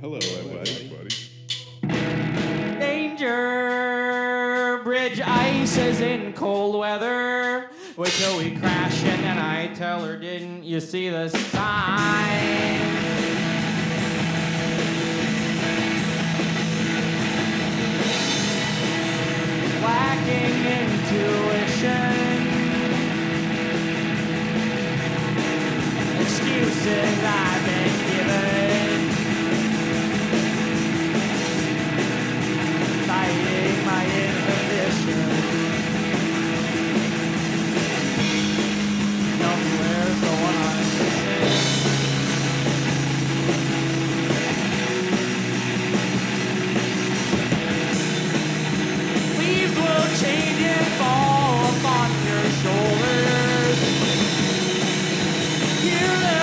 Hello, everybody. Danger! Bridge ice is in cold weather. Wait till we crash and then I tell her, didn't you see the sign? Lacking intuition. Excuses I've Hear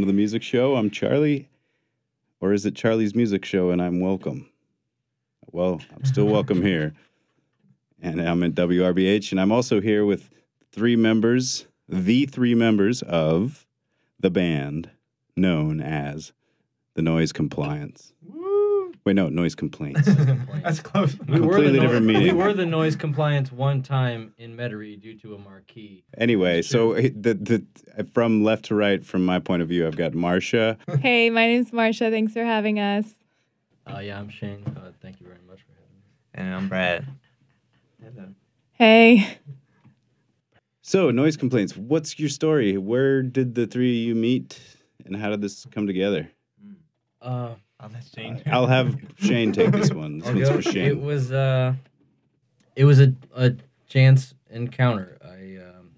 Welcome to the music show. I'm Charlie, or is it Charlie's music show and I'm welcome? Well, I'm still welcome here. And I'm at WRBH, and I'm also here with three members, the three members of the band known as the Noise Compliance. Wait, no, Noise Complaints. That's close. We were, Completely the different noise, we were the noise compliance one time in Metairie due to a marquee. Anyway, so the, the from left to right, from my point of view, I've got Marcia, Hey, my name's Marsha. Thanks for having us. Uh, yeah, I'm Shane. Uh, thank you very much for having me. And I'm Brad. Hello. Hey. So, noise complaints. What's your story? Where did the three of you meet, and how did this come together? Uh, I'll let Shane. I'll have Shane take this one. This I'll one's go. for Shane. It was uh, it was a, a chance encounter. I um,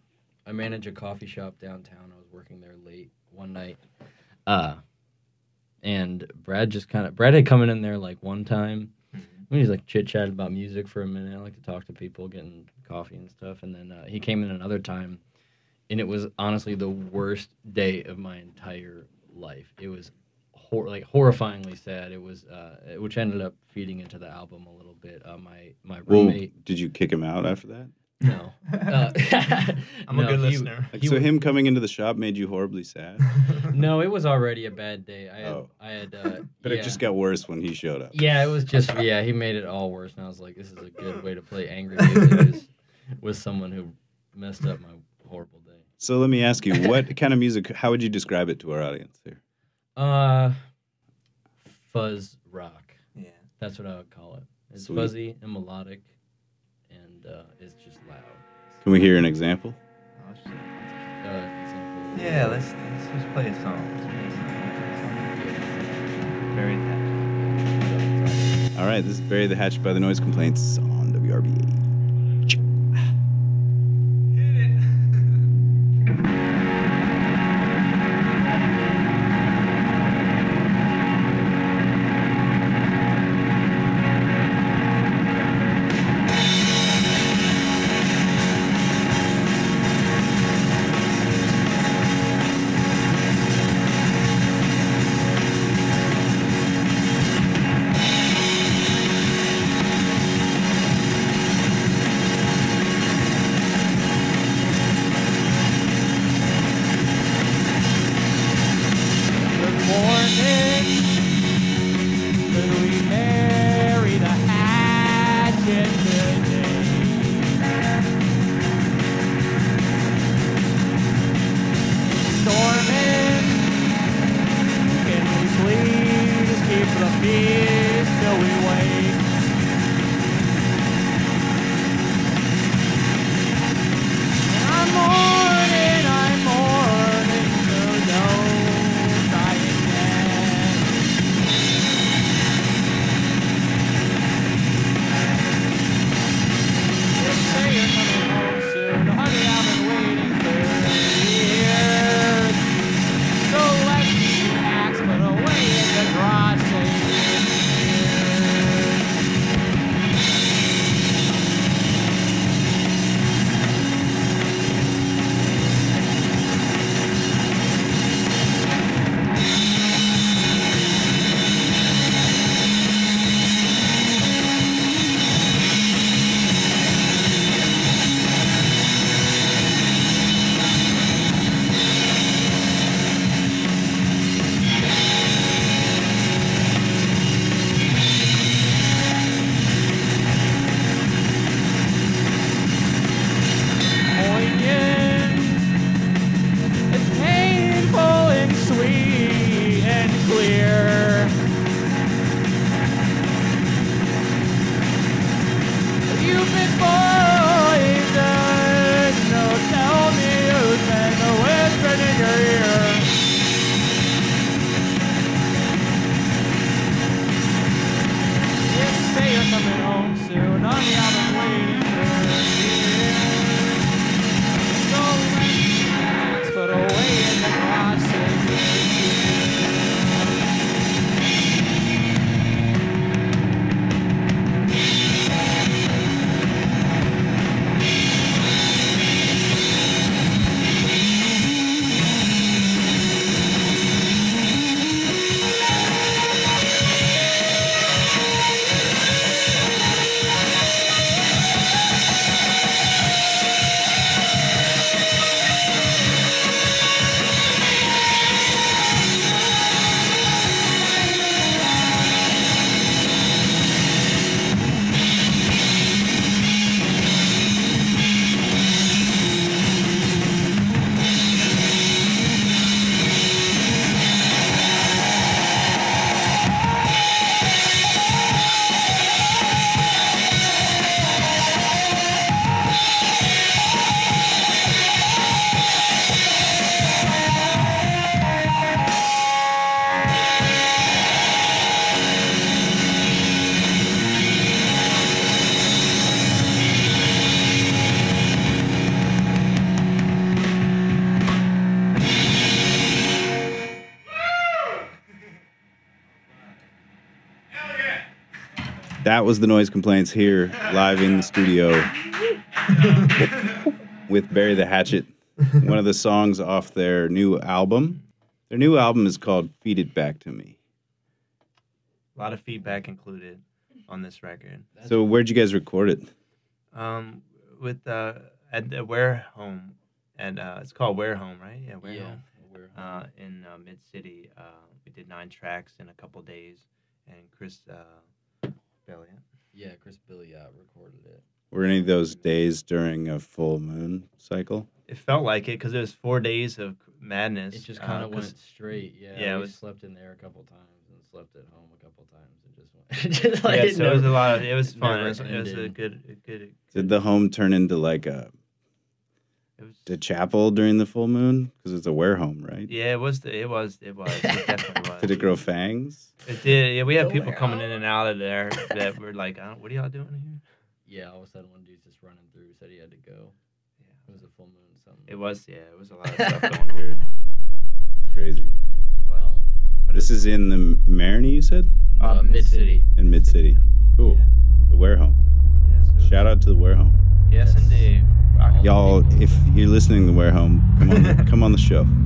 I manage a coffee shop downtown. I was working there late one night, uh, and Brad just kind of Brad had come in there like one time. We just like chit chatted about music for a minute. I like to talk to people, getting coffee and stuff. And then uh, he came in another time, and it was honestly the worst day of my entire life. It was hor- like horrifyingly sad. It was, uh, which ended up feeding into the album a little bit. Uh, my my well, roommate, did you kick him out after that? no, uh, I'm a good he- listener. Like, he so w- him coming into the shop made you horribly sad, no, it was already a bad day. I had, Oh. I had, uh, but yeah. it just got worse when he showed up. Yeah, it was just yeah. He made it all worse, and I was like, "This is a good way to play angry music with someone who messed up my horrible day." So let me ask you, what kind of music? How would you describe it to our audience here? Uh, fuzz rock. yeah. That's what I would call it. It's Sweet. fuzzy and melodic, and uh, it's just loud. Can we hear an example? Oh, shit. Uh, example. Yeah, let's, let's just play a song. Let's play a song. Very attached. All right, this is Bury the Hatch by the Noise Complaints on WRBH. That was the noise complaints here, live in the studio with Bury the Hatchet. One of the songs off their new album. Their new album is called Feed It Back to Me. A lot of feedback included on this record. So, where'd you guys record it? Um, with uh, at the Ware Home, and uh, it's called Ware Home, right? Yeah, Ware yeah, Home. we're- Uh, in uh, Mid City, uh, we did nine tracks in a couple days, and Chris uh, yeah, Chris Billy uh, recorded it. Were any of those days during a full moon cycle? It felt like it because it was four days of madness. It just uh, kind of 'cause went straight. Yeah, yeah, it we was- slept in there a couple times and slept at home a couple times and just went. just like, yeah, so it was a lot of. It was fun. It was, it was a ended. good, a good. Did the home turn into like a, It was. a chapel during the full moon? Because it's a warehome, right? Yeah, it was. The, it was. It was. It definitely was. Did it grow fangs? It did. Yeah, we had The people way coming out. in and out of there that were like, I don't, "What are y'all doing here?" Yeah, all of a sudden one dude's just running through, said he had to go. Yeah. It was a full moon, something. It was. Yeah, it was a lot of stuff going on. Weird. at one time. That's crazy. It was. Oh. But This is in the Marigny, you said? Uh, Uh, Mid City. In Mid City. Cool. Yeah. The ware home. Yeah, so- Shout out to the ware home. Yes, indeed. Y'all, if you're listening to the ware home, come on come on the show.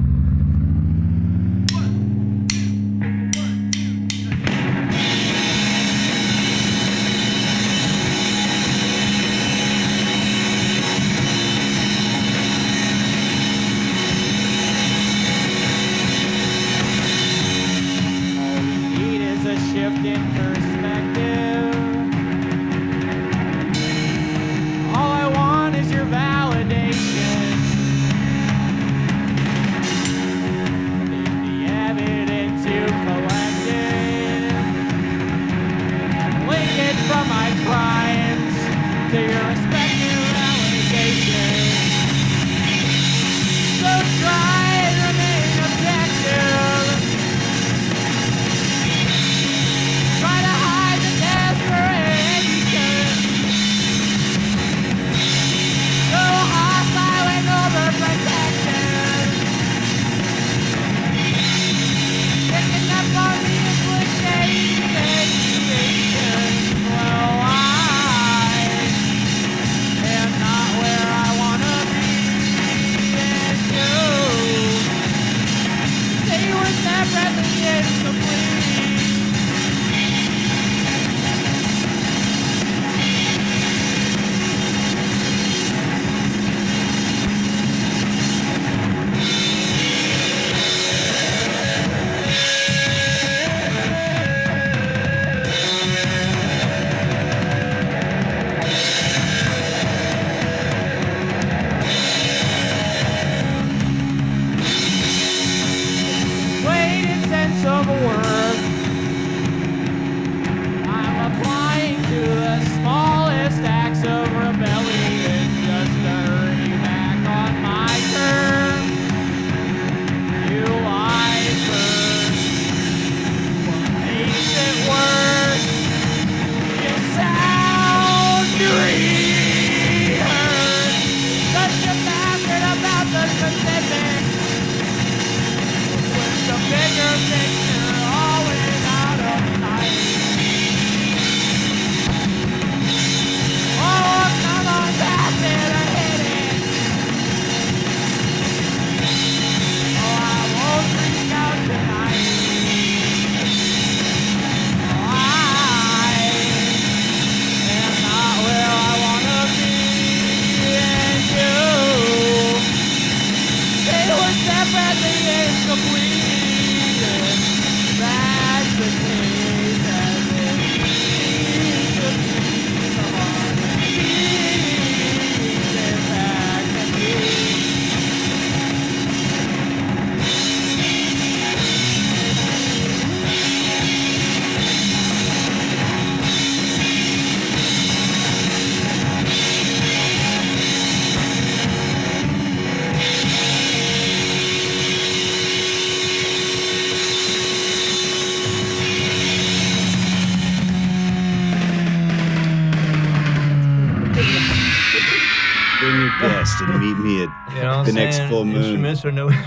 guest and meet me at. You know The I'm next saying? full moon. Instruments or no.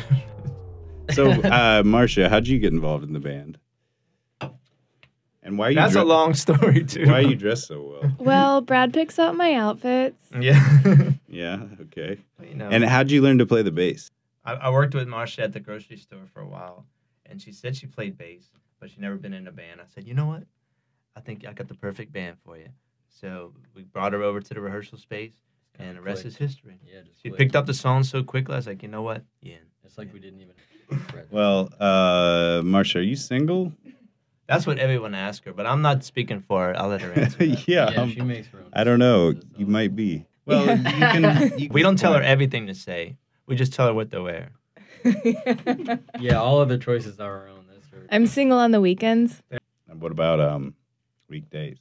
So, uh, Marcia, how'd you get involved in the band? And why are you That's dre- a long story too. why are you dressed so well? Well, Brad picks out my outfits. Yeah. Yeah, okay. you know, And how'd you learn to play the bass? I, I worked with Marcia at the grocery store for a while, and she said she played bass, but she'd never been in a band. I said, you know what? I think I got the perfect band for you. So we brought her over to the rehearsal space, and the rest is history. Yeah, just She clicked. picked up the song so quickly. I was like, you know what? Yeah. It's like we didn't even. Well, uh, Marsha, are you single? That's what everyone asks her, but I'm not speaking for her. I'll let her answer. yeah, yeah, um, she makes her own. I don't know. You might be. Well, you can. You We don't tell her everything to say. We just tell her what to wear. Yeah, all other choices are our own. That's her. I'm single on the weekends And What about um weekdays?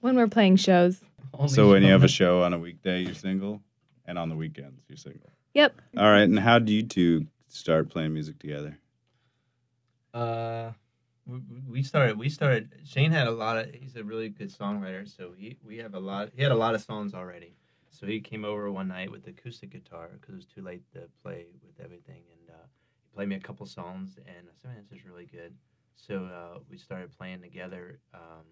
when we're playing shows. Only So when you have a show- show on a weekday, you're single, and on the weekends, you're single. Yep. All right. And how do you two start playing music together? Uh, We, we started. We started. Shane had a lot of. He's a really good songwriter, so he we have a lot. He had a lot of songs already. So he came over one night with the acoustic guitar because it was too late to play with everything, and uh, he played me a couple songs, and I said, "Man, this is really good." So uh, we started playing together um,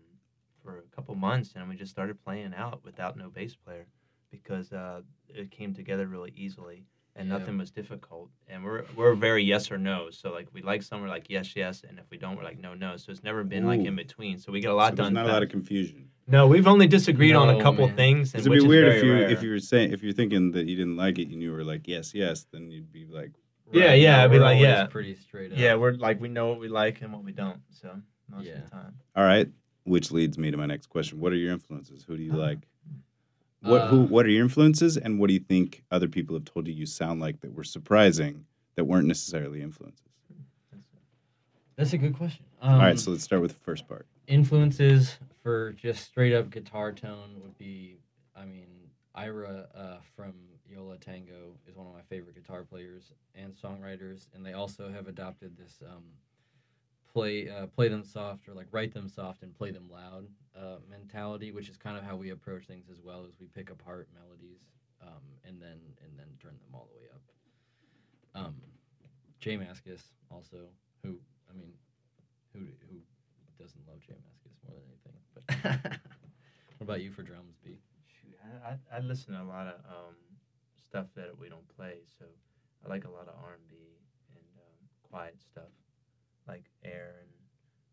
for a couple months, and we just started playing out without no bass player because uh, it came together really easily and Yeah. nothing was difficult. And we're we're very yes or no. So like we like some, we're like yes yes, and if we don't, we're like no no. So it's never been like in between. So we get a lot So done. not a lot of confusion. no, we've only disagreed on a couple man. things. And it'd be which is weird if you rare. if you were saying if you're thinking that you didn't like it and you were like yes yes, then you'd be like Yeah, yeah, no, I'd be like, yeah. pretty straight up. yeah, we're like we know what we like and what we don't. So most Yeah. of the time. all right. Which leads me to my next question: What are your influences? Who do you Oh. like? What who Uh, what are your influences, and what do you think other people have told you you sound like that were surprising that weren't necessarily influences? That's a good question. Um, all right, so let's start with the first part. influences for just straight up guitar tone would be, I mean, Ira uh, from Yo La Tengo is one of my favorite guitar players and songwriters, and they also have adopted this um, play uh, play them soft or like write them soft and play them loud uh, mentality, which is kind of how we approach things as well as we pick apart melodies um, and then and then turn them all the way up. Um, Jay Mascis also, who I mean, who who doesn't love Jay Mascis more than anything. But what about you for drums, B? Shoot, I, I, I listen to a lot of um, stuff that we don't play, so I like a lot of R and B and um, quiet stuff, like air and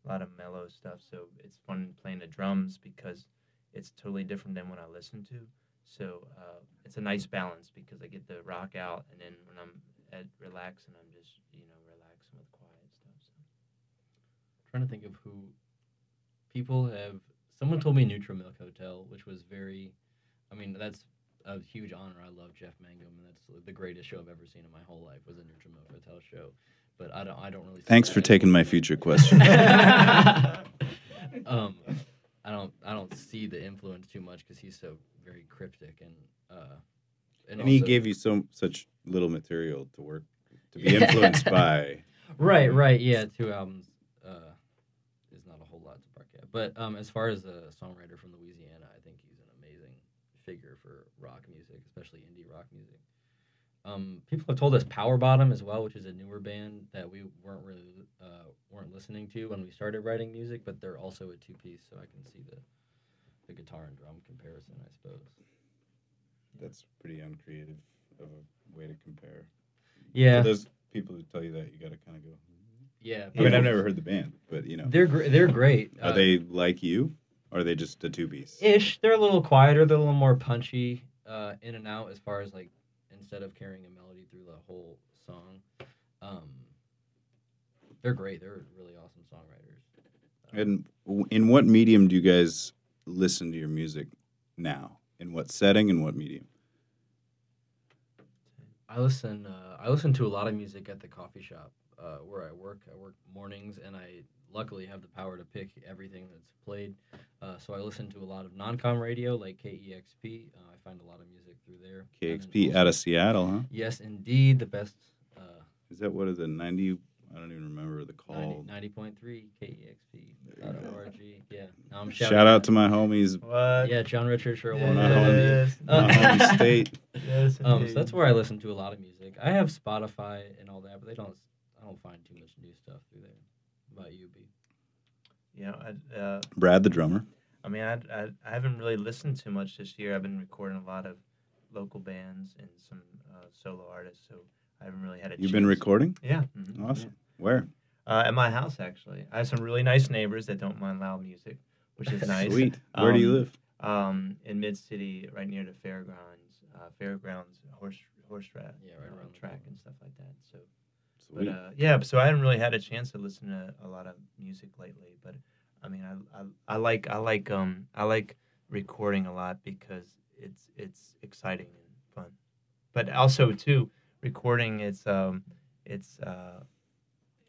a lot of mellow stuff. So it's fun playing the drums because it's totally different than what I listen to. So uh, it's a nice balance because I get the rock out, and then when I'm at relaxing, I'm just you know relaxing with quiet stuff. So. trying to think of who people have. Someone told me Neutral Milk Hotel, which was very. I mean, that's a huge honor. I love Jeff Mangum, and that's the greatest show I've ever seen in my whole life was a Neutral Milk Hotel show. But I don't. I don't really. Thanks for taking my future question. um, I don't. I don't see the influence too much because he's so very cryptic and. Uh, and, and he gave you so such little material to work to be influenced by. Right, right, yeah. Two albums uh, is not a whole lot to bark at. But um, as far as a songwriter from Louisiana, I think he's an amazing figure for rock music, especially indie rock music. Um, people have told us Power Bottom as well, which is a newer band that we weren't really uh, weren't listening to when we started writing music, but they're also a two piece, so I can see the the guitar and drum comparison, I suppose. That's pretty uncreative of a way to compare. Yeah, For those people who tell you that, you got to kind of go. yeah. I mean, I've never heard the band, but you know, They're gr- they're great. are Uh, they like you? Or are they just a two piece? ish. They're a little quieter. They're a little more punchy uh, in and out as far as like instead of carrying a melody through the whole song. Um, they're great. They're really awesome songwriters. And in what medium do you guys listen to your music now? In what setting and what medium? I listen. Uh, I listen to a lot of music at the coffee shop uh, where I work. I work mornings, and I luckily have the power to pick everything that's played. Uh, so I listen to a lot of non-com radio like KEXP. Uh, I find a lot of music through there. And then KXP out of Seattle, huh? Yes, indeed, the best. Uh, Is that what is it? 90? I don't even remember the call. 90.3 KEXP.org. Yeah. Now I'm Shout shouting out to my homies, What? Yeah, John Richard sure Yeah, won. my that. homies, Uh, my home state. Yes, Um, so that's where I listen to a lot of music. I have Spotify and all that, but they don't. I don't find too much new stuff through there. What about you, B? You know, I, uh, Brad, the drummer. I mean, I, I I haven't really listened to much this year. I've been recording a lot of local bands and some uh, solo artists, so I haven't really had a. You've been recording? Yeah. mhm, Awesome. Where? Uh, at my house, actually, I have some really nice neighbors that don't mind loud music, which is nice. Sweet. Where do you Um, live? Um, in Mid City, right near the fairgrounds, uh, fairgrounds horse horse track, Yeah, right around the track corner. and stuff like that. So, Sweet. but uh, yeah, so I haven't really had a chance to listen to a lot of music lately. But I mean, I, I, I like I like um I like recording a lot because it's it's exciting and fun. But also too, recording it's um it's uh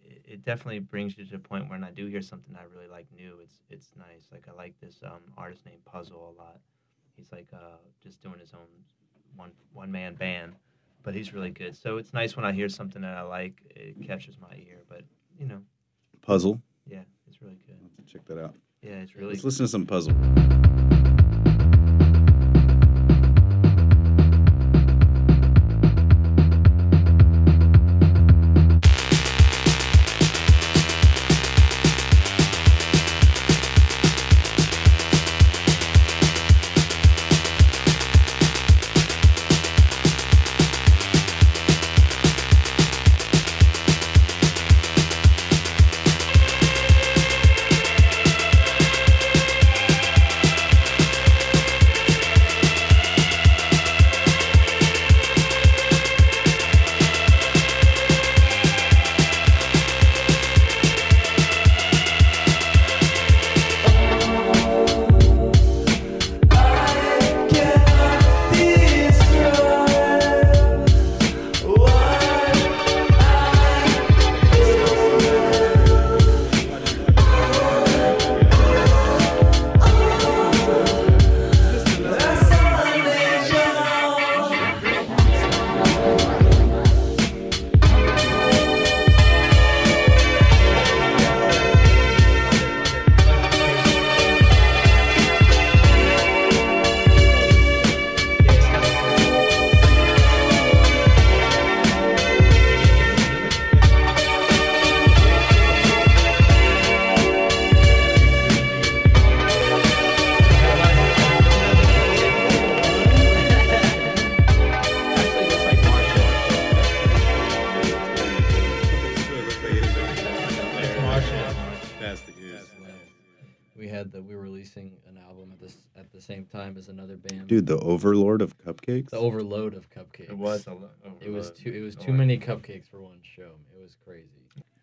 it it definitely brings you to a point where when I do hear something I really like new. It's it's nice. Like I like this um artist named Puzzle a lot. He's like uh just doing his own one one man band, but he's really good. So it's nice when I hear something that I like. It captures my ear. But you know, Puzzle. yeah, it's really good. I'll have to check that out. Yeah, it's really Let's listen to some puzzle. Dude, the overlord of cupcakes? the overload of cupcakes. It was a lo- It was too. It was too many cupcakes for one show. It was crazy.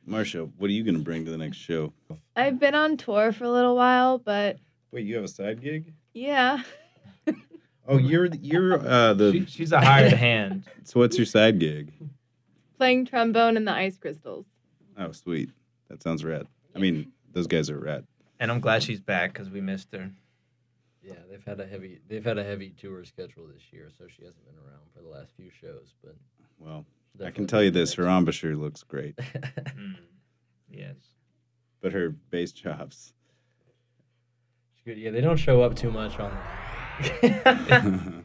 Marcia, what are you going to bring to the next show? I've been on tour for a little while, but Wait, you have a side gig? yeah. Oh, you're you're uh the She, she's a hired hand. so what's your side gig? Playing trombone in the ice crystals. Oh, sweet. That sounds rad. I mean, those guys are rad. And I'm glad she's back because we missed her. Yeah, they've had a heavy they've had a heavy tour schedule this year, so she hasn't been around for the last few shows. But Well, I can tell you this, her embouchure looks great, Mm. Yes. but her bass chops. She's good. Yeah, they don't show up too much on.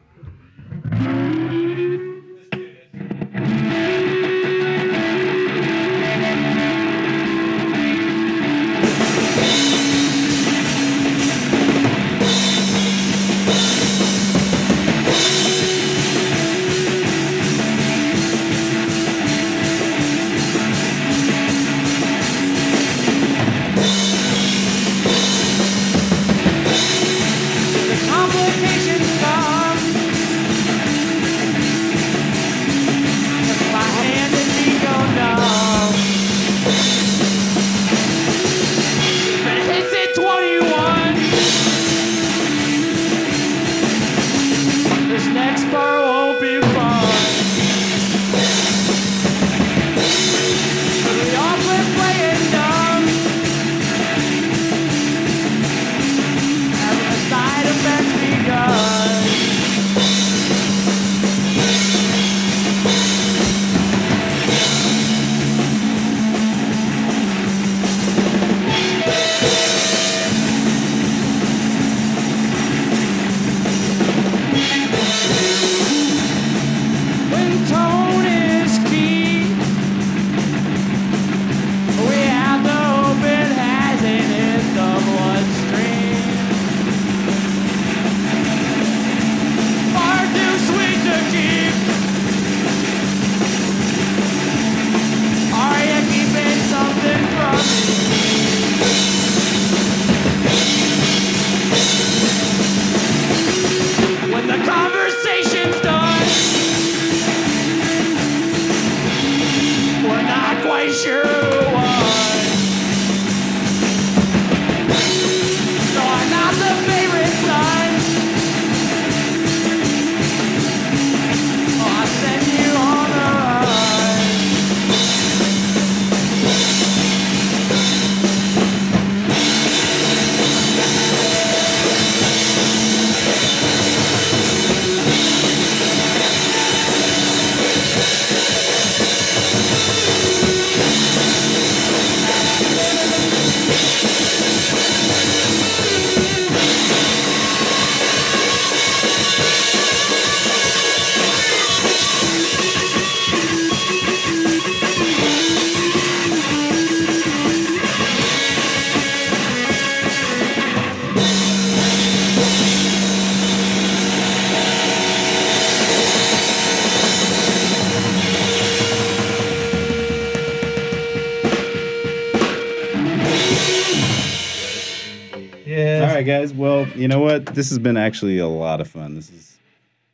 you know what? This has been actually a lot of fun. This is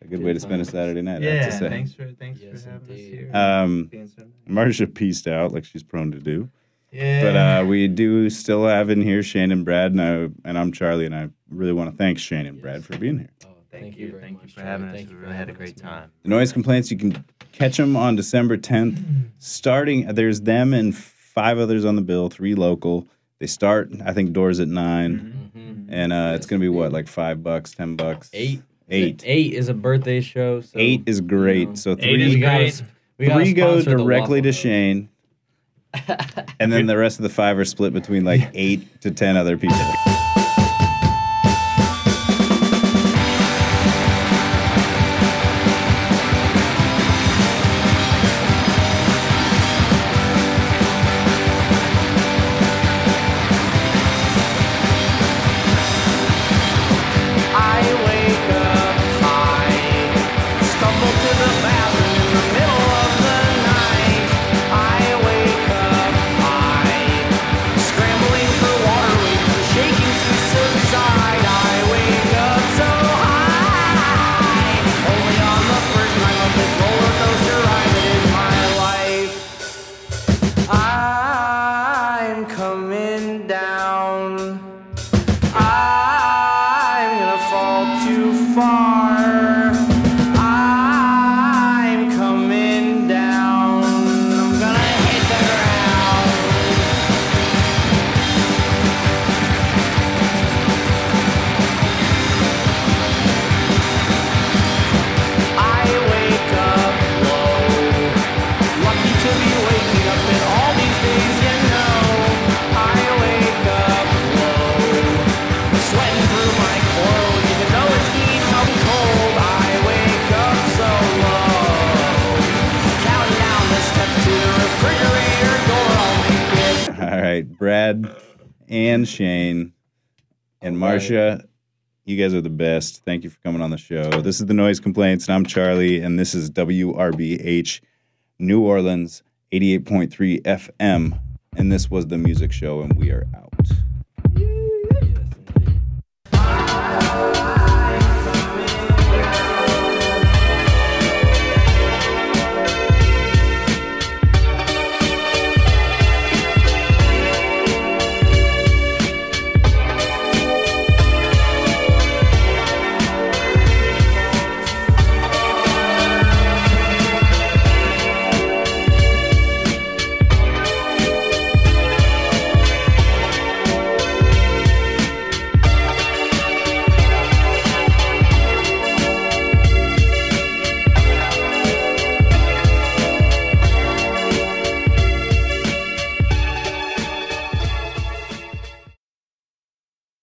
a good way to spend a Saturday night. I have Yeah. to say. Thanks for thanks Yes, for having indeed. us here. Um, Being so nice. Marcia pieced out like she's prone to do. yeah. But uh, we do still have in here Shane and Brad, and, I, and I'm Charlie, and I really want to thank Shane and Brad for being here. Oh, thank, you, very thank you for Charlie. having us. We really had a great us, time. The Noise Complaints, you can catch them on December 10th. Starting, there's them and five others on the bill, three local. They start, I think, doors at 9 Mhm. And uh, it's to be what, like five bucks, ten bucks? Eight. Eight. Eight is a birthday show. So, Eight is great. you know, So three, is we gotta, great. we three go directly to Shane, and then the rest of the five are split between like eight to ten other people. Brad and Shane and Marcia, you guys are the best. Thank you for coming on the show. This is the Noise Complaints, and I'm Charlie, and this is WRBH New Orleans 88.3 FM, and this was the music show, and we are out.